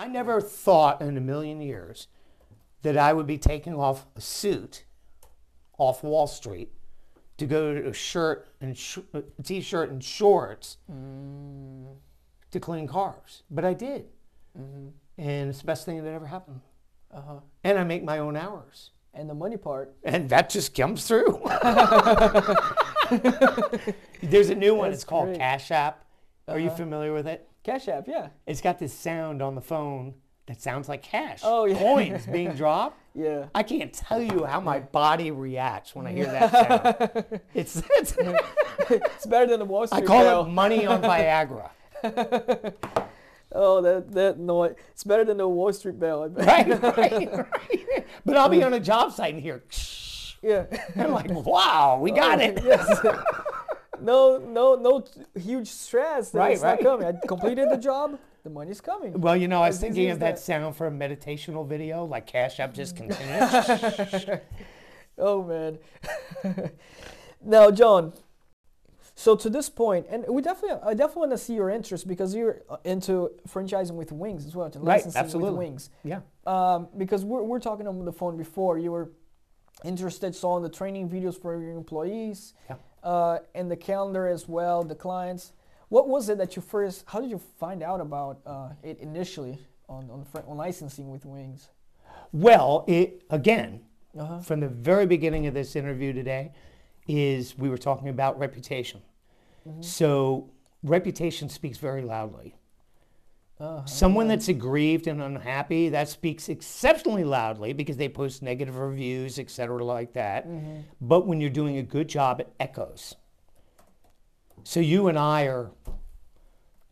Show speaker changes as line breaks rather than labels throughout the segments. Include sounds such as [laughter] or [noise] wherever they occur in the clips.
I never thought in a million years that I would be taking off a suit off Wall Street to go to a shirt and sh- t-shirt and shorts to clean cars, but I did, and it's the best thing that ever happened.
Uh-huh.
And I make my own hours,
And the money part.
and that just comes through. [laughs] [laughs] There's a new one.
That's
it's called
great.
Cash App. Are you
Uh-huh.
familiar with it?
Cash App, yeah.
It's got this sound on the phone that sounds like cash.
Oh, yeah.
Coins being dropped. [laughs]
Yeah.
I can't tell you how my body reacts when I hear that [laughs] sound. It's, it's [laughs]
It's better than the Wall Street I
call
bell.
it money on Viagra.
Oh, that that no, it's better than the Wall Street bell.
Right, right, right. But I'll be on a job site and hear,
Yeah.
I'm like, wow, we got oh, it.
yes. No, no, no huge stress. That
Right,
it's
right.
not coming. I [laughs] completed the job. The money's coming.
Well, you know, I was thinking of that
that.
sound for a meditational video, like Cash App just [laughs] continues. [laughs]
Oh man. now, John. So to this point, and we definitely, I definitely want to see your interest because you're uh, into franchising with wings as well, to
Right,
licensing
absolutely.
with wings.
yeah.
Um, because we're, we're talking on the phone before, you were interested, saw the training videos for your employees,
Yeah.
Uh, and the calendar as well, the clients. What was it that you first? How did you find out about uh, it initially on on, on licensing with wings?
Well, it again,
Uh-huh.
from the very beginning of this interview today, is we were talking about reputation. So reputation speaks very loudly.
Uh-huh.
Someone that's aggrieved and unhappy, that speaks exceptionally loudly because they post negative reviews, et cetera, like that. But when you're doing a good job, it echoes. So you and I are,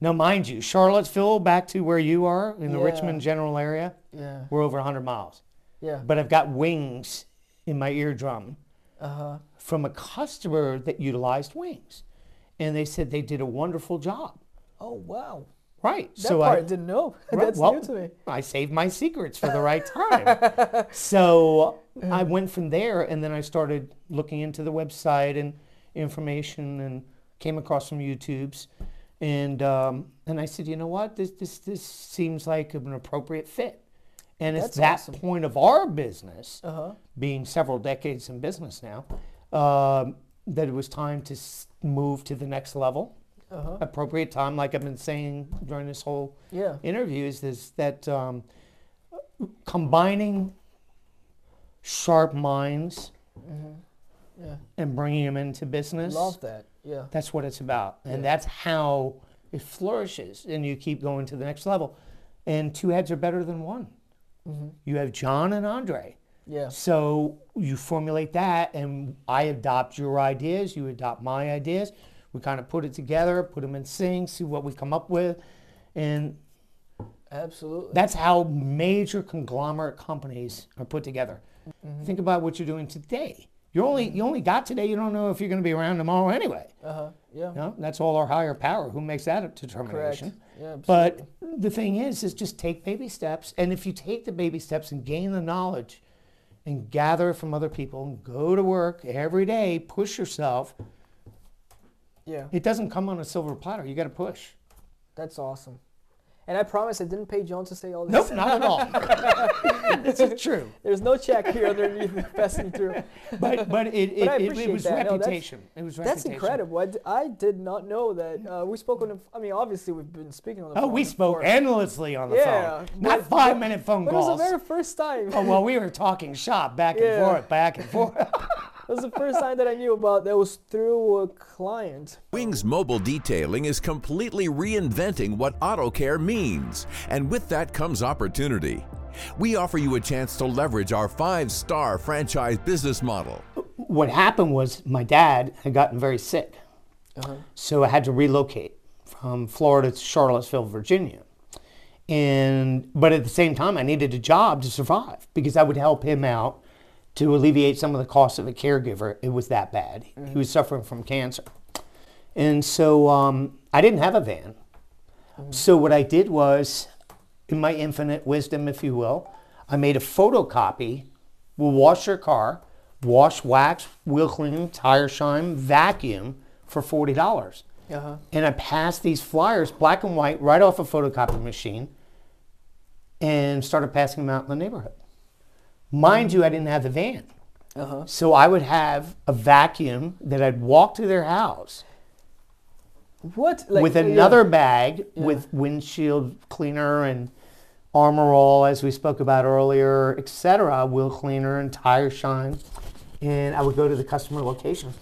now mind you, Charlottesville, back to where you are in the
Yeah.
Richmond general area,
Yeah.
we're over 100 miles.
Yeah.
But I've got wings in my eardrum
Uh huh.
from a customer that utilized wings. And they said they did a wonderful job.
Oh wow.
Right.
That
so
part I,
I,
didn't know. [laughs]
Right,
That's
well,
new to me.
I saved my secrets for the right [laughs] time. so I went from there and then I started looking into the website and information and came across some YouTubes. And, um, and I said, you know what? This, this, this seems like an appropriate fit. And it's
That's
that
awesome.
point of our business,
Uh huh.
being several decades in business now, um, that it was time to move to the next level.
Uh huh.
Appropriate time, like I've been saying during this whole
Yeah.
interviews is that um, combining sharp minds
Yeah.
and bringing them into business
Love that. Yeah.
that's what it's about and
Yeah.
that's how it flourishes and you keep going to the next level and two heads are better than one
Mm-hmm.
you have john and andre
Yeah.
so you formulate that and i adopt your ideas you adopt my ideas we kind of put it together put them in sync see what we come up with and
Absolutely.
That's how major conglomerate companies are put together. Think about what you're doing today. You only you only got today. You don't know if you're going to be around tomorrow anyway.
Uh huh. Yeah.
You know, that's all our higher power who makes that a
Correct.
determination.
Yeah. Absolutely.
But the thing is, is just take baby steps. And if you take the baby steps and gain the knowledge and gather it from other people and go to work every day, push yourself,
yeah.
it doesn't come on a silver platter. You got to push.
That's awesome. And I promise I didn't pay John to say all this.
Nope, not at all. [laughs] this is true.
There's no check here underneath passing through.
But but it it, [laughs]
But
it, it was
that. No,
reputation. it was
That's incredible. I, d- I did not know that. Uh, we spoke on the. I mean, obviously we've been speaking on the phone.
Oh, we spoke
before.
endlessly on the
Yeah,
phone. Not
but-
five minute phone
But it was the very first time.
oh well, we were talking shop back and [laughs]
Yeah.
forth, back and forth.
It was the first time that I knew about that was through a client.
Wings Mobile Detailing is completely reinventing what auto care means, and with that comes opportunity. We offer you a chance to leverage our five star franchise business model.
what happened was my dad had gotten very sick, uh-huh. so I had to relocate from Florida to Charlottesville, Virginia. And but at the same time, I needed a job to survive because I would help him out to alleviate some of the costs of a caregiver. It was that bad. He was suffering from cancer, and so um, I didn't have a van. So what I did was, in my infinite wisdom, if you will, I made a photocopy. We'll wash your car, wash, wax, wheel clean, tire shine, vacuum for forty dollars.
Uh huh.
And I passed these flyers, black and white, right off a photocopy machine, and started passing them out in the neighborhood. Mind you, I didn't have the van.
Uh-huh.
So I would have a vacuum that I'd walk to their house
What? Like,
with
yeah.
another bag with windshield cleaner and armor all, as we spoke about earlier, etc., wheel cleaner and tire shine. And I would go to the customer location.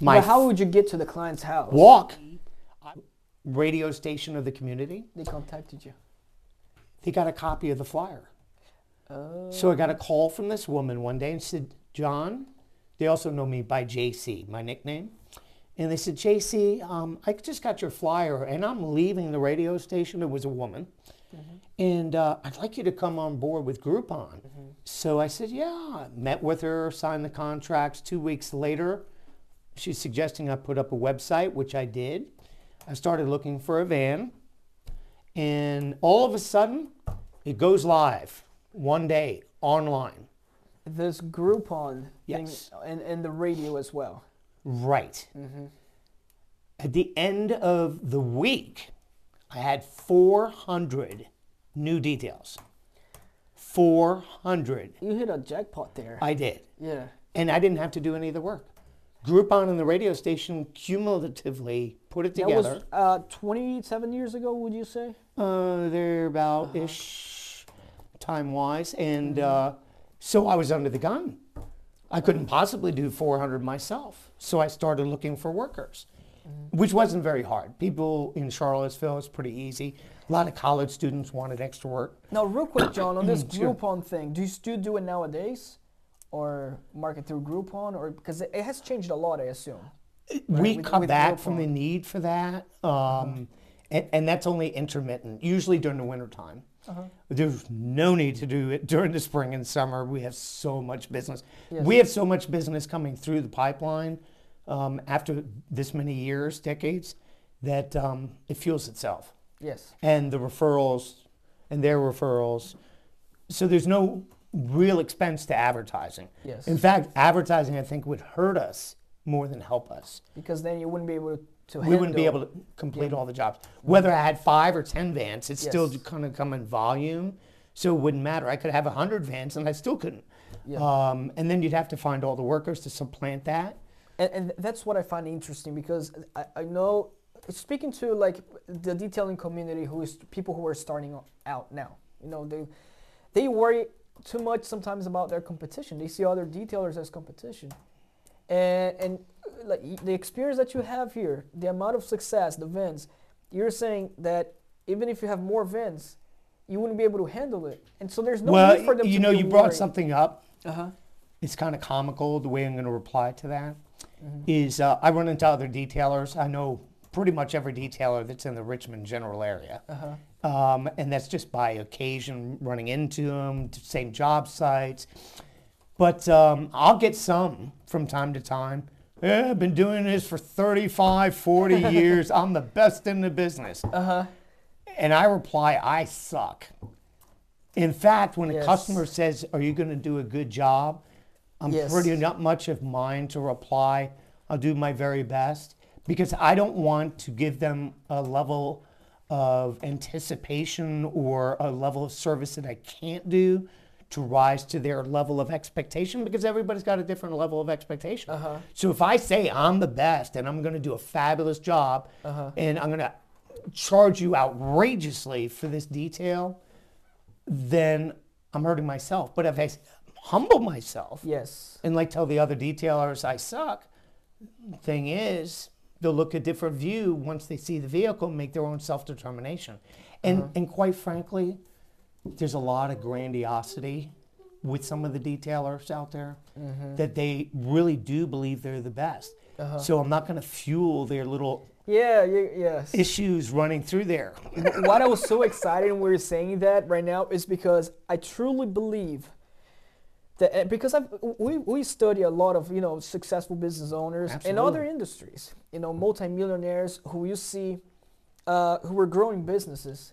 My
But how would you get to the client's house?
walk, radio station of the community,
They contacted you.
they got a copy of the flyer.
Oh.
So I got a call from this woman one day and said, John, they also know me by JC, my nickname. And they said, JC, um, I just got your flyer and I'm leaving the radio station. It was a woman. And uh, I'd like you to come on board with Groupon. So I said, yeah. Met with her, signed the contracts. Two weeks later, she's suggesting I put up a website, which I did. I started looking for a van. And all of a sudden, it goes live one day online.
This Groupon
Yes.
thing and, and the radio as well.
Right. Mm-hmm. At the end of the week, I had 400 new details. 400.
You hit a jackpot there.
I did.
yeah.
And I didn't have to do any of the work. Groupon and the radio station cumulatively put it together.
That was uh, 27 years ago, would you say?
Uh, they're about ish time wise. And uh, so I was under the gun. I couldn't possibly do 400 myself. So I started looking for workers, which wasn't very hard. People in Charlottesville, it's pretty easy. A lot of college students wanted extra work.
Now, real quick, John, on this [coughs]
Sure.
Groupon thing, do you still do it nowadays? Or market through Groupon? Or Because it it has changed a lot, I assume.
we
with-
cut
with
back from the need for that. Um, and, and that's only intermittent, usually during the wintertime. There's no need to do it during the spring and summer. We have so much business. We have so much business coming through the pipeline um, after this many years, decades, that um, it fuels itself.
Yes.
And the referrals and their referrals. So there's no real expense to advertising.
Yes.
In fact, advertising, I think, would hurt us more than help us
Because then you wouldn't be able to
we wouldn't be able to complete all the jobs. Whether I had five or ten vans, it's still
Yes.
kind of come in volume, so it wouldn't matter. I could have a hundred vans, and I still couldn't.
Yeah.
Um, and then you'd have to find all the workers to supplant that.
and, and that's what I find interesting because I, I know speaking to like the detailing community who is people who are starting o- out now you know they they worry too much sometimes about their competition they see other detailers as competition and and like the experience that you have here the amount of success the vents you're saying that even if you have more vents you wouldn't be able to handle it and so there's no
well,
need for them
you
to
know,
be
you brought something up.
uh-huh
It's kind of comical the way I'm going to reply to that. Is uh, I run into other detailers. I know pretty much every detailer that's in the Richmond general area.
uh-huh
um, and that's just by occasion running into them, same job sites. But um, I'll get some from time to time. Yeah, I've been doing this for 35, 40 [laughs] years. I'm the best in the business.
uh-huh
And I reply, I suck. In fact, when a customer says, Are you going to do a good job? I'm
Yes.
pretty not much of mine to reply, I'll do my very best because I don't want to give them a level of anticipation or a level of service that I can't do to rise to their level of expectation because everybody's got a different level of expectation. Uh-huh. So if I say I'm the best and I'm going to do a fabulous job uh-huh. and I'm going to charge you outrageously for this detail, then I'm hurting myself. But if I humble myself
yes
and like tell the other detailers I suck, thing is, they'll look a different view once they see the vehicle and make their own self determination. And uh-huh. and quite frankly, there's a lot of grandiosity with some of the detailers out there that they really do believe they're the best. So I'm not going to fuel their little
yeah, yeah yes.
issues running through there. [laughs]
what I was so excited when we were saying that right now is because I truly believe that eh, because I've, we, we study a lot of you know successful business owners in other industries, you know multimillionaires who you see uh, who are growing businesses,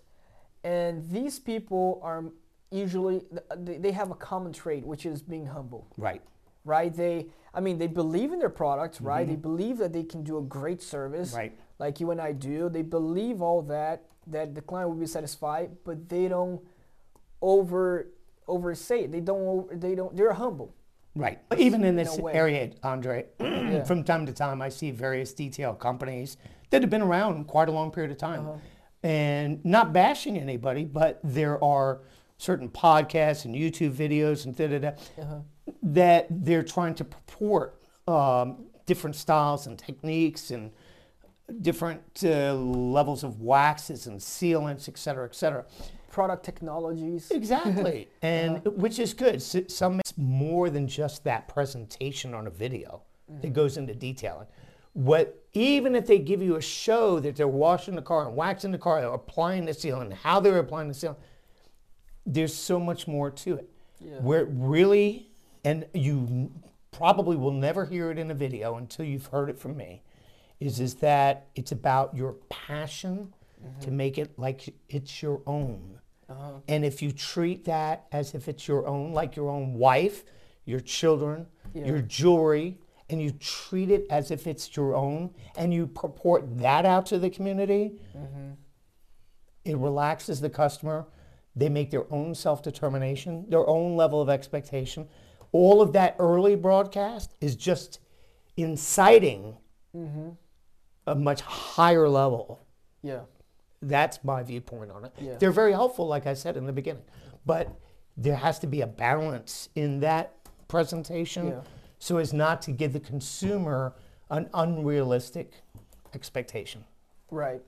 and these people are usually they, have a common trait which is being humble
Right.
right? They, I mean, they believe in their product, right? They believe that they can do a great service,
Mm-hmm. Right.
Like you and I do. They believe all that that the client will be satisfied, but they don't over oversay it. They don't. They don't. They're humble.
Right. Even in this
way.
area, Andre, [clears throat] from time to time, I see various detail companies that have been around quite a long period of time.
Uh-huh.
And not bashing anybody, but there are certain podcasts and YouTube videos and da da da
Uh-huh.
that they're trying to purport um, different styles and techniques and different uh, levels of waxes and sealants, et cetera, et cetera.
Product technologies.
Exactly, [laughs] and which is good. S- Some it's more than just that presentation on a video that goes into detailing. What even if they give you a show that they're washing the car and waxing the car, applying the sealant, how they're applying the sealant, there's so much more to it. Where it really, and you probably will never hear it in a video until you've heard it from me, is is that it's about your passion mm-hmm. to make it like it's your own. Uh-huh. And if you treat that as if it's your own, like your own wife, your children, your jewelry, and you treat it as if it's your own, and you purport that out to the community, mm-hmm. it relaxes the customer. They make their own self determination, their own level of expectation. All of that early broadcast is just inciting mm-hmm. a much higher level
Yeah.
that's my viewpoint on it.
Yeah.
They're very helpful, like I said in the beginning, but there has to be a balance in that presentation
Yeah.
So as not to give the consumer an unrealistic expectation.
Right.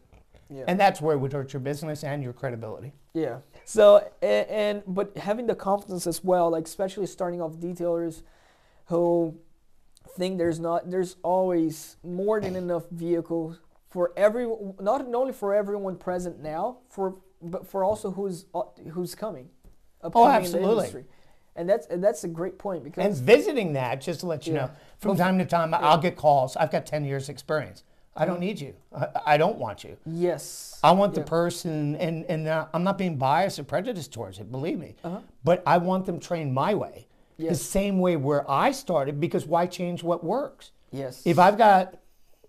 Yeah.
And that's where it would hurt your business and your credibility.
Yeah. So and, and but having the confidence as well, like especially starting off detailers who think there's not there's always more than enough vehicles for every not only for everyone present now for but for also who's uh, who's coming upcoming in the
absolutely.
And that's and that's a great point because
And visiting that, just to let you
Yeah.
know, from time to time, I'll get calls. I've got 10 years experience. I don't need you. I, I don't want you.
yes,
I want the
Yeah.
person, and, and uh, I'm not being biased or prejudiced towards it, believe me,
Uh-huh.
but I want them trained my way. The same way where I started, because why change what works?
yes,
If I've got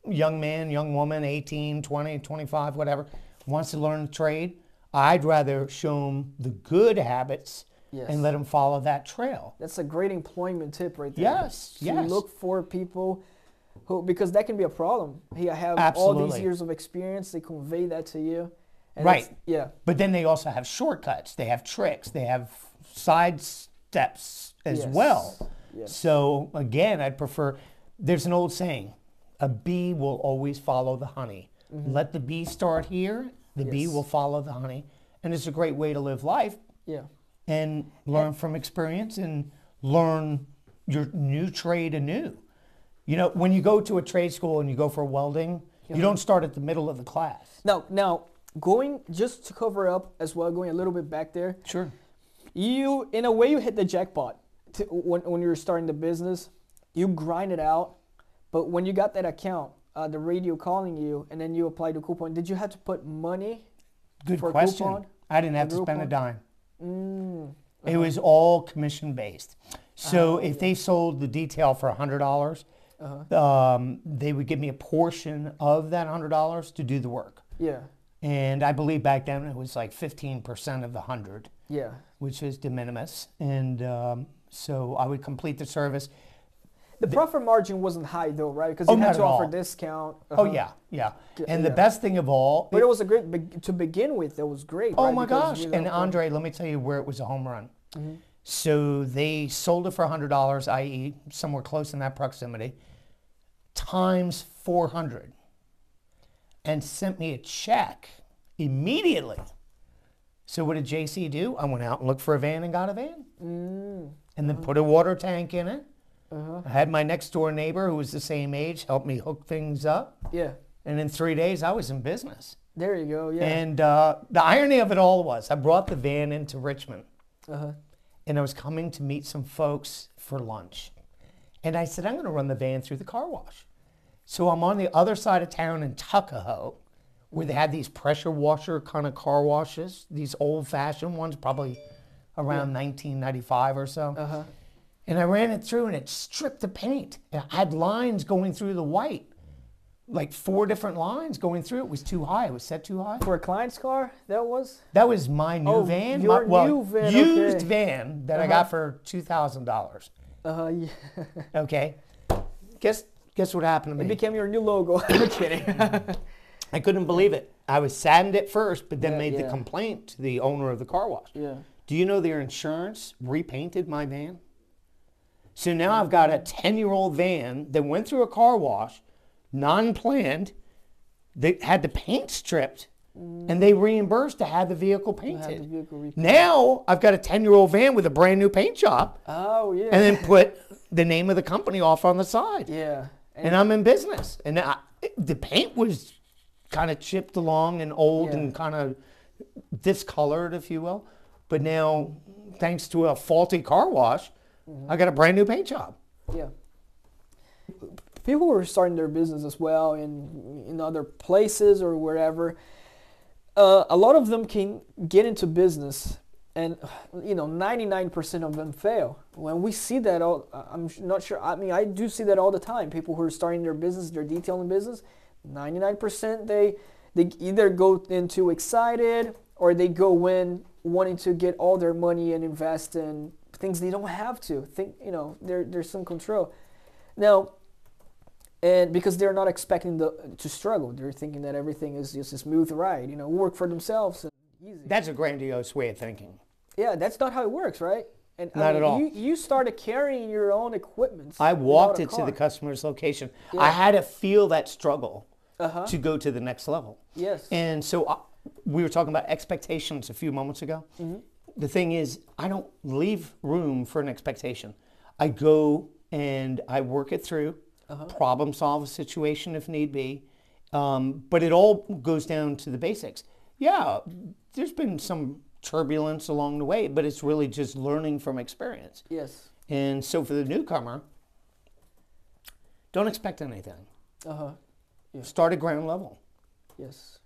young man, young woman, 18, 20, 25, whatever, wants to learn the trade, I'd rather show them the good habits
Yes.
and let them follow that trail.
That's a great employment tip right there.
Yes,
So
yes.
look for people who because that can be a problem. Hey, I have all these years of experience. They convey that to you. And
Right.
Yeah.
But then they also have shortcuts, they have tricks, they have side steps as
Yes.
well.
Yes.
So again, I'd prefer. There's an old saying: a bee will always follow the honey. Let the bee start here. The bee
Mm-hmm.
Will follow the honey, and it's a great way to live life
Yeah.
And learn from experience and learn your new trade anew. You know, when you go to a trade school and you go for welding, you don't start at the middle of the class.
Now, now going just to cover up as well, going a little bit back there.
Sure.
You, in a way, you hit the jackpot to, when when you're starting the business. You grind it out, but when you got that account, uh, the radio calling you, and then you applied the coupon. Did you have to put money?
Good
For a
question.
coupon?
I didn't have to spend a dime.
Mm,
It was all commission based. So if they sold the detail for hundred dollars, um, they would give me a portion of that hundred dollars to do the work.
yeah.
And I believe back then it was like fifteen percent of the hundred,
Yeah.
which is de minimis. And um, so I would complete the service.
The profit margin wasn't high though, right? Because
Oh,
you had to offer
all.
discount.
Oh
uh-huh.
yeah, yeah.
G-
And the
yeah.
best thing of all,
But it was a great be- to begin with. It was great.
Oh
right?
my
Because
gosh! And Andre, let me tell you where it was a home run.
Mm-hmm.
So they sold it for hundred dollars, i.e., somewhere close in that proximity, times four hundred, and sent me a check immediately. So what did JC do? I went out and looked for a van and got a van,
Mm,
and then put a water tank in it.
Uh-huh.
I had my next door neighbor who was the same age help me hook things up,
Yeah.
and in three days I was in business.
There you go. Yeah.
And uh, the irony of it all was, I brought the van into Richmond,
uh-huh.
and I was coming to meet some folks for lunch. And I said, I'm going to run the van through the car wash. So I'm on the other side of town in Tuckahoe, where they had these pressure washer kind of car washes, these old fashioned ones, probably around 1995 or so.
Uh-huh.
And I ran it through and it stripped the paint. It had lines going through the white. like four different lines going through. It was too high. It was set too high.
For a client's car, that was.
That was my new
Oh,
van.
your
my, well,
new van,
used
okay.
van that I
Uh-huh.
got for two thousand dollars.
Uh, yeah. [laughs]
Okay. Guess guess what happened to me?
It became your new logo. [laughs] I'm kidding. [laughs]
I couldn't believe it. I was saddened at first, but then
Yeah,
made the complaint to the owner of the car wash.
yeah.
Do you know their insurance repainted my van? So now I've got a 10 year old van that went through a car wash, non planned, that had the paint stripped, and they reimbursed to have the vehicle.
Had the
painted.
vehicle
Now I've got a 10 year old van with a brand new paint job,
Oh yeah.
and then put the name of the company off on the side.
yeah.
And I'm in business. And I, the paint was kind of chipped along and old
Yeah.
and kind of discolored, if you will. But now, thanks to a faulty car wash,
Mm-hmm.
I got a brand new paint job.
Yeah. People who are starting their business as well in in other places or wherever. Uh, a lot of them can get into business, and you know, ninety nine percent of them fail. When we see that, all I'm not sure. I mean, I do see that all the time. People who are starting their business, their detailing business, ninety nine percent they they either go into excited or they go in wanting to get all their money and invest in things they don't have to. Think you know, there there's some control. Now, and because they're not expecting the to struggle, they're thinking that everything is just a smooth ride. You know, work for themselves and easy.
That's a grandiose way of thinking.
yeah, that's not how it works, right? And I
Not
mean,
at all.
You, you started carrying your own equipment.
I walked it to the customer's location.
Yeah.
I had to feel that struggle
Uh-huh.
to go to the next level.
Yes.
And so I, we were talking about expectations a few moments ago.
Mm-hmm.
The thing is, I don't leave room for an expectation. I go and I work it through,
Uh-huh.
problem solve a situation if need be. Um, but it all goes down to the basics. Yeah, there's been some turbulence along the way, but it's really just learning from experience.
yes.
And so for the newcomer, don't expect anything.
Uh huh.
Start at ground level.
Yes.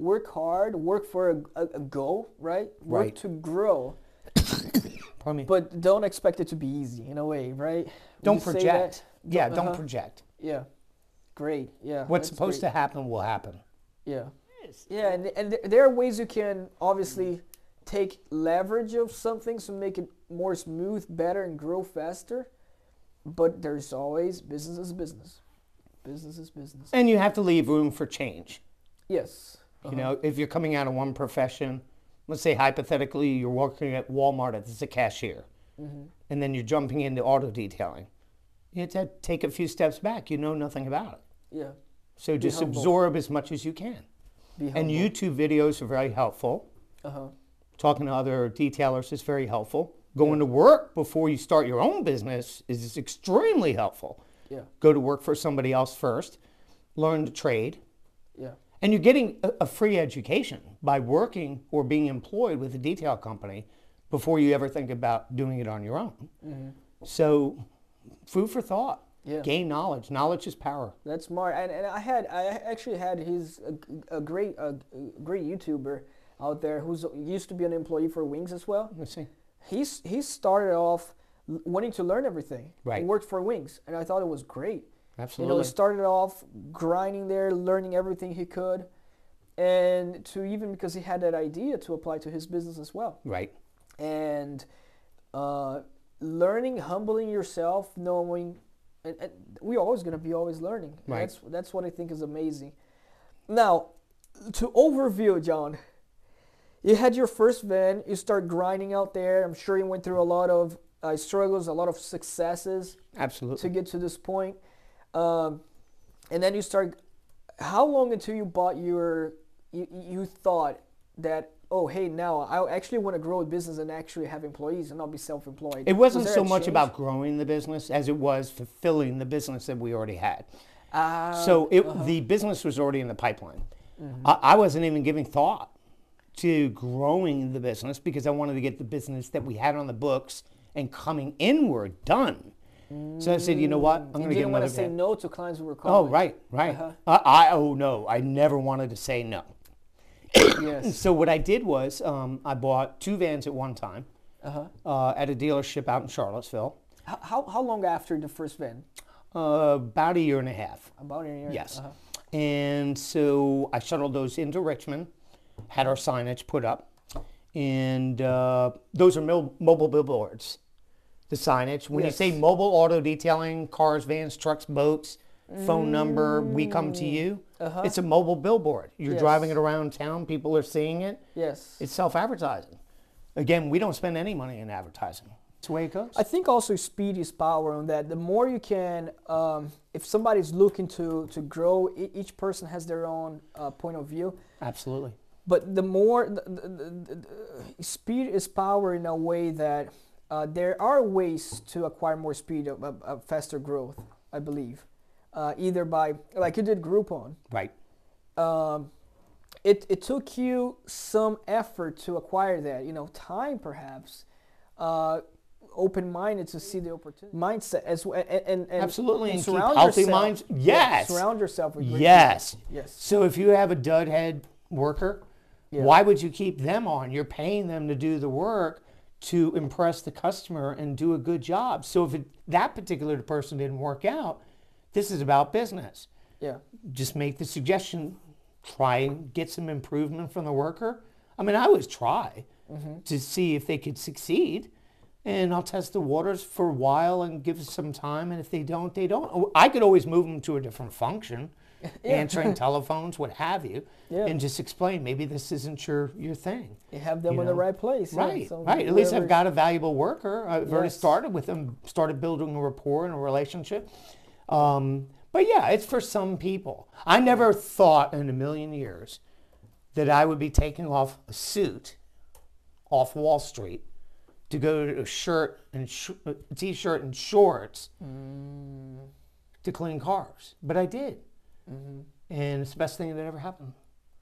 Work hard. Work for a, a, a goal, right? Work
Right.
to grow, [coughs]
Pardon me.
but don't expect it to be easy in a way, right?
Don't
you say
project.
that?
Yeah,
Don't-
don't
uh-huh.
project.
Yeah. Great. Yeah.
What's supposed
great.
to happen will happen.
Yeah. Yeah, and, and there are ways you can obviously take leverage of something to make it more smooth, better, and grow faster. But there's always business is business. Business is business.
And you have to leave room for change.
Yes.
You know, if you're coming out of one profession, let's say hypothetically you're working at Walmart as a cashier,
Mm-hmm.
and then you're jumping into auto detailing. You have to take a few steps back. You know nothing about it.
Yeah.
So just
humble.
absorb as much as you can.
Be
And. YouTube videos are very helpful.
Uh huh.
Talking to other detailers is very helpful. Going to work before you start your own business is extremely helpful.
Yeah.
Go to work for somebody else first, learn the trade,
Yeah.
And you're getting a, a free education by working or being employed with a detail company before you ever think about doing it on your own. So, food for thought.
Mm-hmm. Yeah.
Gain knowledge. Knowledge is power.
That's smart. And, and I had I actually had his a, a great a, great YouTuber out there who's used to be an employee for Wings as well.
Let's see.
He's he started off wanting to learn everything.
Right.
He worked for Wings, and I thought it was great. You know, he started off grinding there, learning everything he could, and to even because he had that idea to apply to his business as well,
right.
and uh, learning, humbling yourself, knowing, and, and we're always gonna be always learning.
Right.
That's that's what I think is amazing. Now, to overview, John, you had your first van. You start grinding out there. I'm sure you went through a lot of uh, struggles, a lot of successes
Absolutely.
to get to this point. Um, and then you start. How long until you bought your? You, you thought that oh hey now I actually want to grow a business and actually have employees and not be self-employed.
It wasn't
Was
so much
change?
about growing the business as it was fulfilling the business that we already had.
Ah,
so it,
uh-huh.
the business was already in the pipeline.
Mm-hmm.
I, I wasn't even giving thought to growing the business because I wanted to get the business that we had on the books and coming inward done. So I said, you know what? I'm going to get another
to say no to clients who were calling.
Oh, right, right.
Uh-huh.
I, I, oh no, I never wanted to say no.
Yes. [clears throat]
So what I did was um, I bought two vans at one time
Uh-huh.
uh, at a dealership out in Charlottesville.
How, how how long after the first van?
Uh, about a year and a half.
About a year.
Yes.
Uh-huh.
And so I shuttled those into Richmond, had our signage put up, and uh, those are mobile billboards. The signage. When you say mobile auto detailing, cars, vans, trucks, boats, phone number, we come to you.
Uh-huh.
It's a mobile billboard. You're driving it around town. People are seeing it.
Yes.
It's self-advertising. Again, we don't spend any money in advertising. It's the way it goes.
I think also speed is power on that. The more you can, um, if somebody's looking to to grow, each person has their own uh, point of view.
Absolutely.
But the more the, the, the speed is power in a way that uh, there are ways to acquire more speed, of, of, of faster growth. I believe, uh, either by like you did Groupon.
Right.
Um, it, it took you some effort to acquire that, you know, time perhaps, uh, open-minded to see the opportunity, mindset as well, and, and, and
Absolutely,
and surround
healthy
yourself-
minds-
yeah,
Yes.
surround yourself with
Yes.
people. Yes.
So if you have a dud head worker,
Yeah.
why would you keep them on? You're paying them to do the work to impress the customer and do a good job. So if it, that particular person didn't work out, this is about business.
Yeah.
Just make the suggestion, try and get some improvement from the worker. I mean, I always try
Mm-hmm.
to see if they could succeed. And I'll test the waters for a while and give some time. And if they don't, they don't. I could always move them to a different function, answering [laughs] telephones, what have you,
Yeah.
and just explain maybe this isn't your, your thing.
You have them
You
in the right place. yeah,
Right,
so
right. At least I've got a valuable worker. I've already started with them, started building a rapport and a relationship. Um, but yeah, it's for some people. I never thought in a million years that I would be taking off a suit off Wall Street to go to a shirt and sh- t-shirt and shorts
Mm.
to clean cars. But I did,
Mm-hmm.
and it's the best thing that ever happened.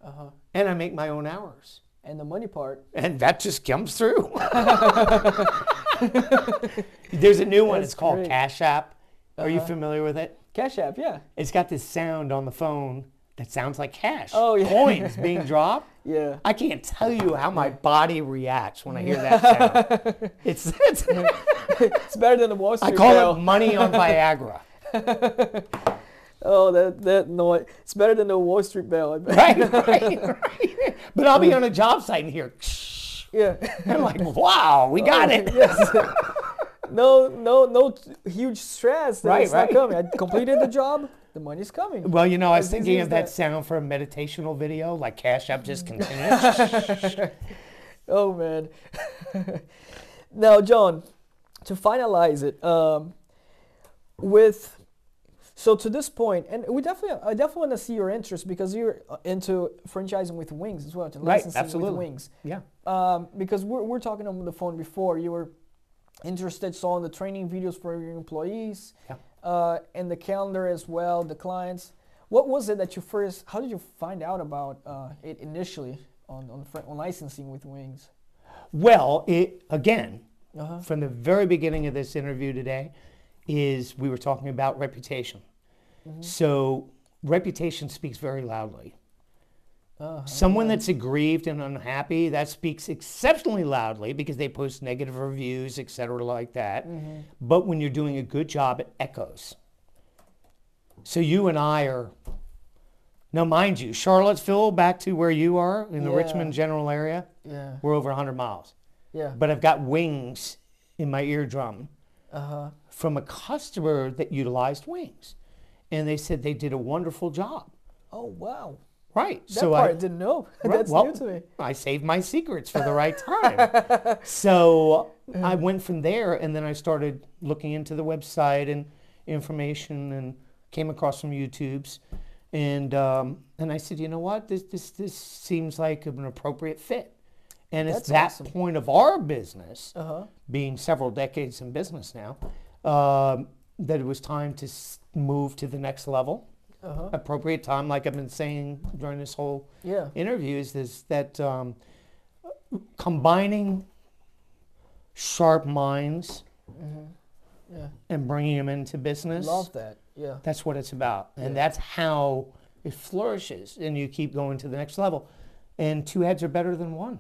Uh-huh.
And I make my own hours.
And the money part.
and that just comes through. [laughs] There's a new one.
That's
it's called
great.
Cash App. Are you
Uh-huh.
familiar with it?
Cash App, yeah.
It's got this sound on the phone that sounds like cash.
Oh, yeah.
Coins being dropped. [laughs]
Yeah.
I can't tell you how my body reacts when I hear that [laughs] sound. It's, it's
It's better than the Wall
I call it money on Viagra.
Oh, that that noise. It's better than the Wall Street bell.
Right, [laughs] right, right. But I'll be on a job site and hear.
Yeah.
I'm like, wow, we got it. [laughs]
yes. no, no, no huge stress. That
Right,
it's
right.
not coming. I completed the job. The money's coming.
Well, you know, I was thinking of that
that.
sound for a meditational video, like Cash App just [laughs] continues.
Oh man. now, John, to finalize it, um, with so to this point, and we definitely, I definitely want to see your interest because you're uh, into franchising with wings as well, to
Right,
licensing
absolutely.
with wings.
yeah.
Um, because we're, we're talking on the phone before, you were interested, saw the training videos for your employees,
Yeah.
uh, and the calendar as well, the clients. What was it that you first? How did you find out about uh, it initially on on, fr- on licensing with wings?
Well, it again,
Uh-huh.
from the very beginning of this interview today, is we were talking about reputation.
Mm-hmm.
So reputation speaks very loudly.
Uh-huh.
Someone that's aggrieved and unhappy, that speaks exceptionally loudly because they post negative reviews, et cetera, like that.
Mm-hmm.
But when you're doing a good job, it echoes. So you and I are, now mind you, Charlottesville, back to where you are in the
Yeah.
Richmond general area,
Yeah.
we're over 100 miles.
Yeah.
But I've got wings in my eardrum
Uh huh.
from a customer that utilized wings. And they said they did a wonderful job.
Oh wow.
Right.
That
so
part I,
I,
didn't know. [laughs]
Right,
That's
well,
new to me.
I saved my secrets for the right time. [laughs] so I went from there and then I started looking into the website and information and came across some YouTubes. And, um, and I said, you know what? This, this, this seems like an appropriate fit. And it's
That's
that
awesome.
point of our business,
Uh huh.
being several decades in business now, um, that it was time to s- move to the next level.
Uh huh.
Appropriate time, like I've been saying during this whole
Yeah.
interviews is that um, combining sharp minds
Yeah.
and bringing them into business
Love that. Yeah.
that's what it's about and
Yeah.
that's how it flourishes and you keep going to the next level and two heads are better than one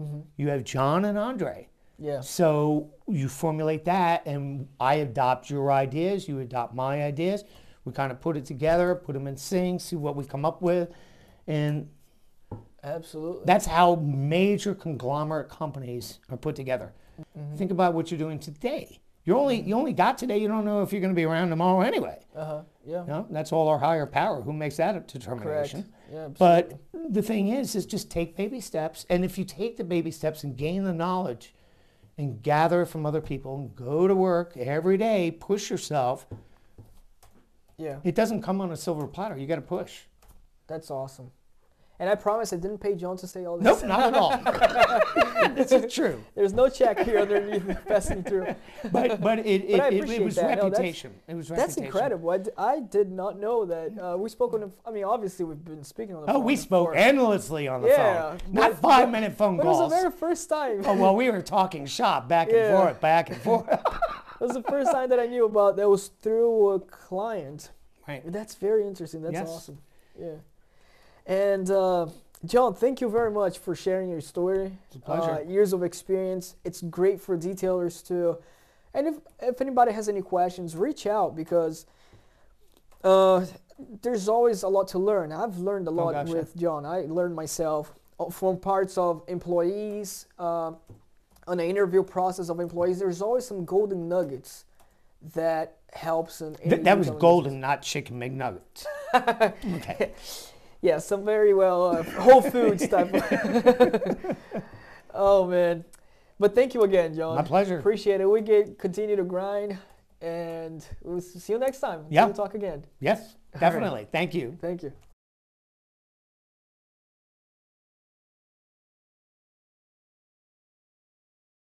Mm-hmm.
you have john and andre
Yeah.
so you formulate that and i adopt your ideas you adopt my ideas We kind of put it together, put them in sync, see what we come up with, and
Absolutely.
that's how major conglomerate companies are put together. Think about what you're doing today. You only you only got today. You don't know if you're going to be around tomorrow anyway.
Uh huh. Yeah.
You know, that's all our higher power. Who makes that a
Correct.
determination?
Yeah. Absolutely.
But the thing is, is just take baby steps. And if you take the baby steps and gain the knowledge and gather from other people and go to work every day, push yourself,
yeah.
it doesn't come on a silver platter. You got to push.
That's awesome. And I promise I didn't pay John to say all this.
Nope, not at all. [laughs] this is true.
There's no check here underneath passing through.
But but it it, [laughs]
But
it, it was
that. No,
reputation. it was
That's incredible. I, d- I did not know that. Uh, we spoke on the. I mean, obviously we've been speaking on the phone.
Oh, we spoke
before.
endlessly on the
Yeah,
phone. Not
but-
five minute phone
But it was the very first time.
oh well, we were talking shop back and
Yeah.
forth, back and forth. [laughs]
It was the first time that I knew about that was through a client.
right.
That's very interesting. That's
Yes.
awesome. Yeah. And uh, John, thank you very much for sharing your story.
It's a pleasure.
Uh, years of experience. It's great for detailers too. And if if anybody has any questions, reach out because uh, there's always a lot to learn. I've learned a lot
gotcha.
with John. I learned myself uh, from parts of employees, uh, on the interview process of employees. There's always some golden nuggets that helps in.
Th- that was golden, not chicken McNuggets. [laughs] okay.
Yeah, some very well uh, Whole Foods type. [laughs] Oh man, but thank you again, John.
My pleasure.
Appreciate it. We get continue to grind, and we'll see you next time.
Yeah.
We'll talk again.
Yes, definitely. Thank you.
Thank you.